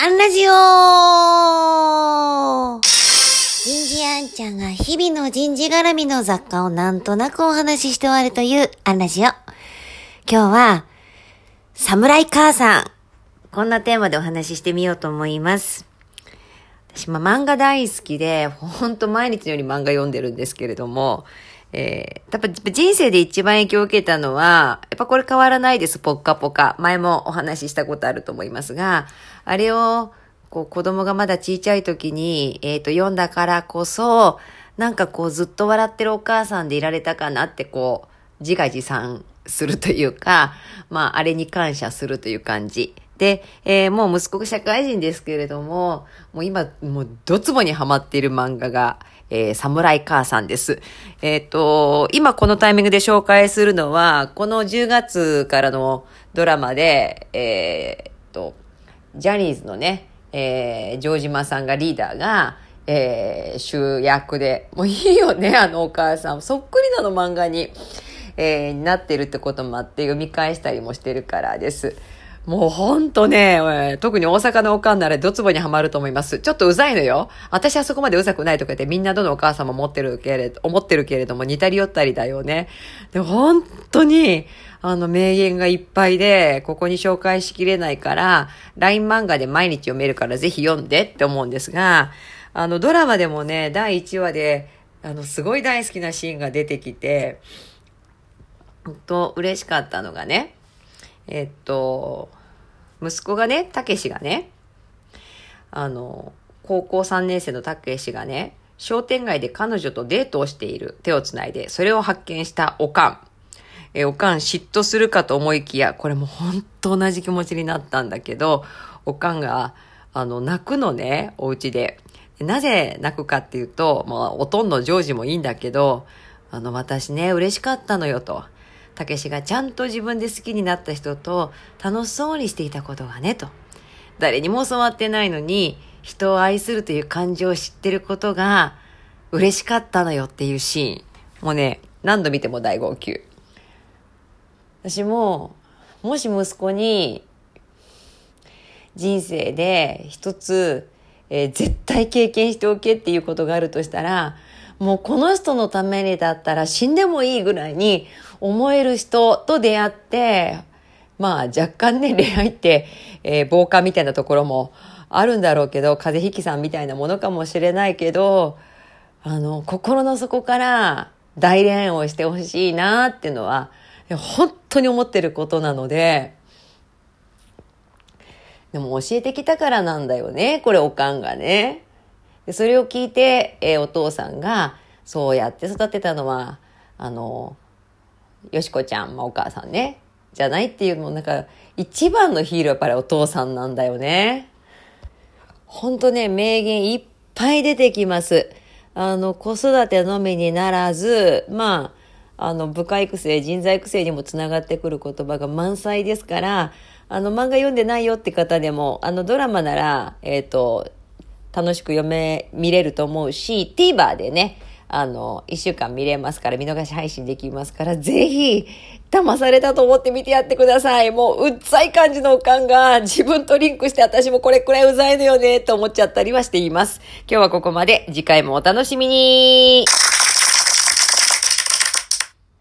アンラジオ人事あんちゃんが日々の人事絡みの雑貨をなんとなくお話しして終わるというアンラジオ。今日は、侍母さん。こんなテーマでお話ししてみようと思います。私、ま、漫画大好きで、ほんと毎日のように漫画読んでるんですけれども、えー、やっぱ人生で一番影響を受けたのは、やっぱこれ変わらないです、ポッカポカ。前もお話ししたことあると思いますが、あれを、こう子供がまだ小さい時に、えっ、ー、と、読んだからこそ、なんかこうずっと笑ってるお母さんでいられたかなってこう、自画自賛するというか、まあ、あれに感謝するという感じ。で、えー、もう息子が社会人ですけれども、もう今、もうドツボにハマっている漫画が、えー、侍母さんです。えっ、ー、と、今このタイミングで紹介するのは、この10月からのドラマで、えっ、と、ジャニーズのね、えー、城島さんがリーダーが、えー、主役で、もういいよね、あのお母さん。そっくりなの漫画に、えー、なってるってこともあって読み返したりもしてるからです。もうほんとね、特に大阪のおかんならドツボにはまると思います。ちょっとうざいのよ。私はそこまでうざくないとか言ってみんなどのお母さんも持ってるけれど、思ってるけれども似たり寄ったりだよね。でも本当に、あの名言がいっぱいで、ここに紹介しきれないから、LINE 漫画で毎日読めるからぜひ読んでって思うんですが、あのドラマでもね、第1話で、あのすごい大好きなシーンが出てきて、本当嬉しかったのがね、えっと、息子がね、たけしがね、あの、高校3年生のたけしがね、商店街で彼女とデートをしている手をつないで、それを発見したおかん。えおかん嫉妬するかと思いきや、これも本当同じ気持ちになったんだけど、おかんが、あの、泣くのね、お家で。なぜ泣くかっていうと、まあ、おとんのジョージもいいんだけど、あの、私ね、嬉しかったのよと。たけしがちゃんと自分で好きになった人と楽しそうにしていたことがね、と。誰にも教わってないのに、人を愛するという感情を知ってることが嬉しかったのよっていうシーン。もうね、何度見ても大号泣。私も、もし息子に人生で一つ、えー、絶対経験しておけっていうことがあるとしたら、もうこの人のためにだったら死んでもいいぐらいに思える人と出会って、まあ若干ね、恋愛って、えー、防火みたいなところもあるんだろうけど、風邪ひきさんみたいなものかもしれないけど、あの、心の底から大恋愛をしてほしいなっていうのは、本当に思ってることなので、でも教えてきたからなんだよね、これおかんがね。でそれを聞いて、えー、お父さんが、そうやって育てたのは、あの、よしこちゃん、まあ、お母さんね、じゃないっていう、もうなんか、一番のヒーローやっぱりお父さんなんだよね。ほんとね、名言いっぱい出てきます。あの、子育てのみにならず、まあ、あの、部下育成、人材育成にもつながってくる言葉が満載ですから、あの、漫画読んでないよって方でも、あの、ドラマなら、えっ、ー、と、楽しく読め、見れると思うし、TVer でね、あの、一週間見れますから、見逃し配信できますから、ぜひ、騙されたと思って見てやってください。もう、うっざい感じのおかんが自分とリンクして私もこれくらいうざいのよね、と思っちゃったりはしています。今日はここまで。次回もお楽しみに。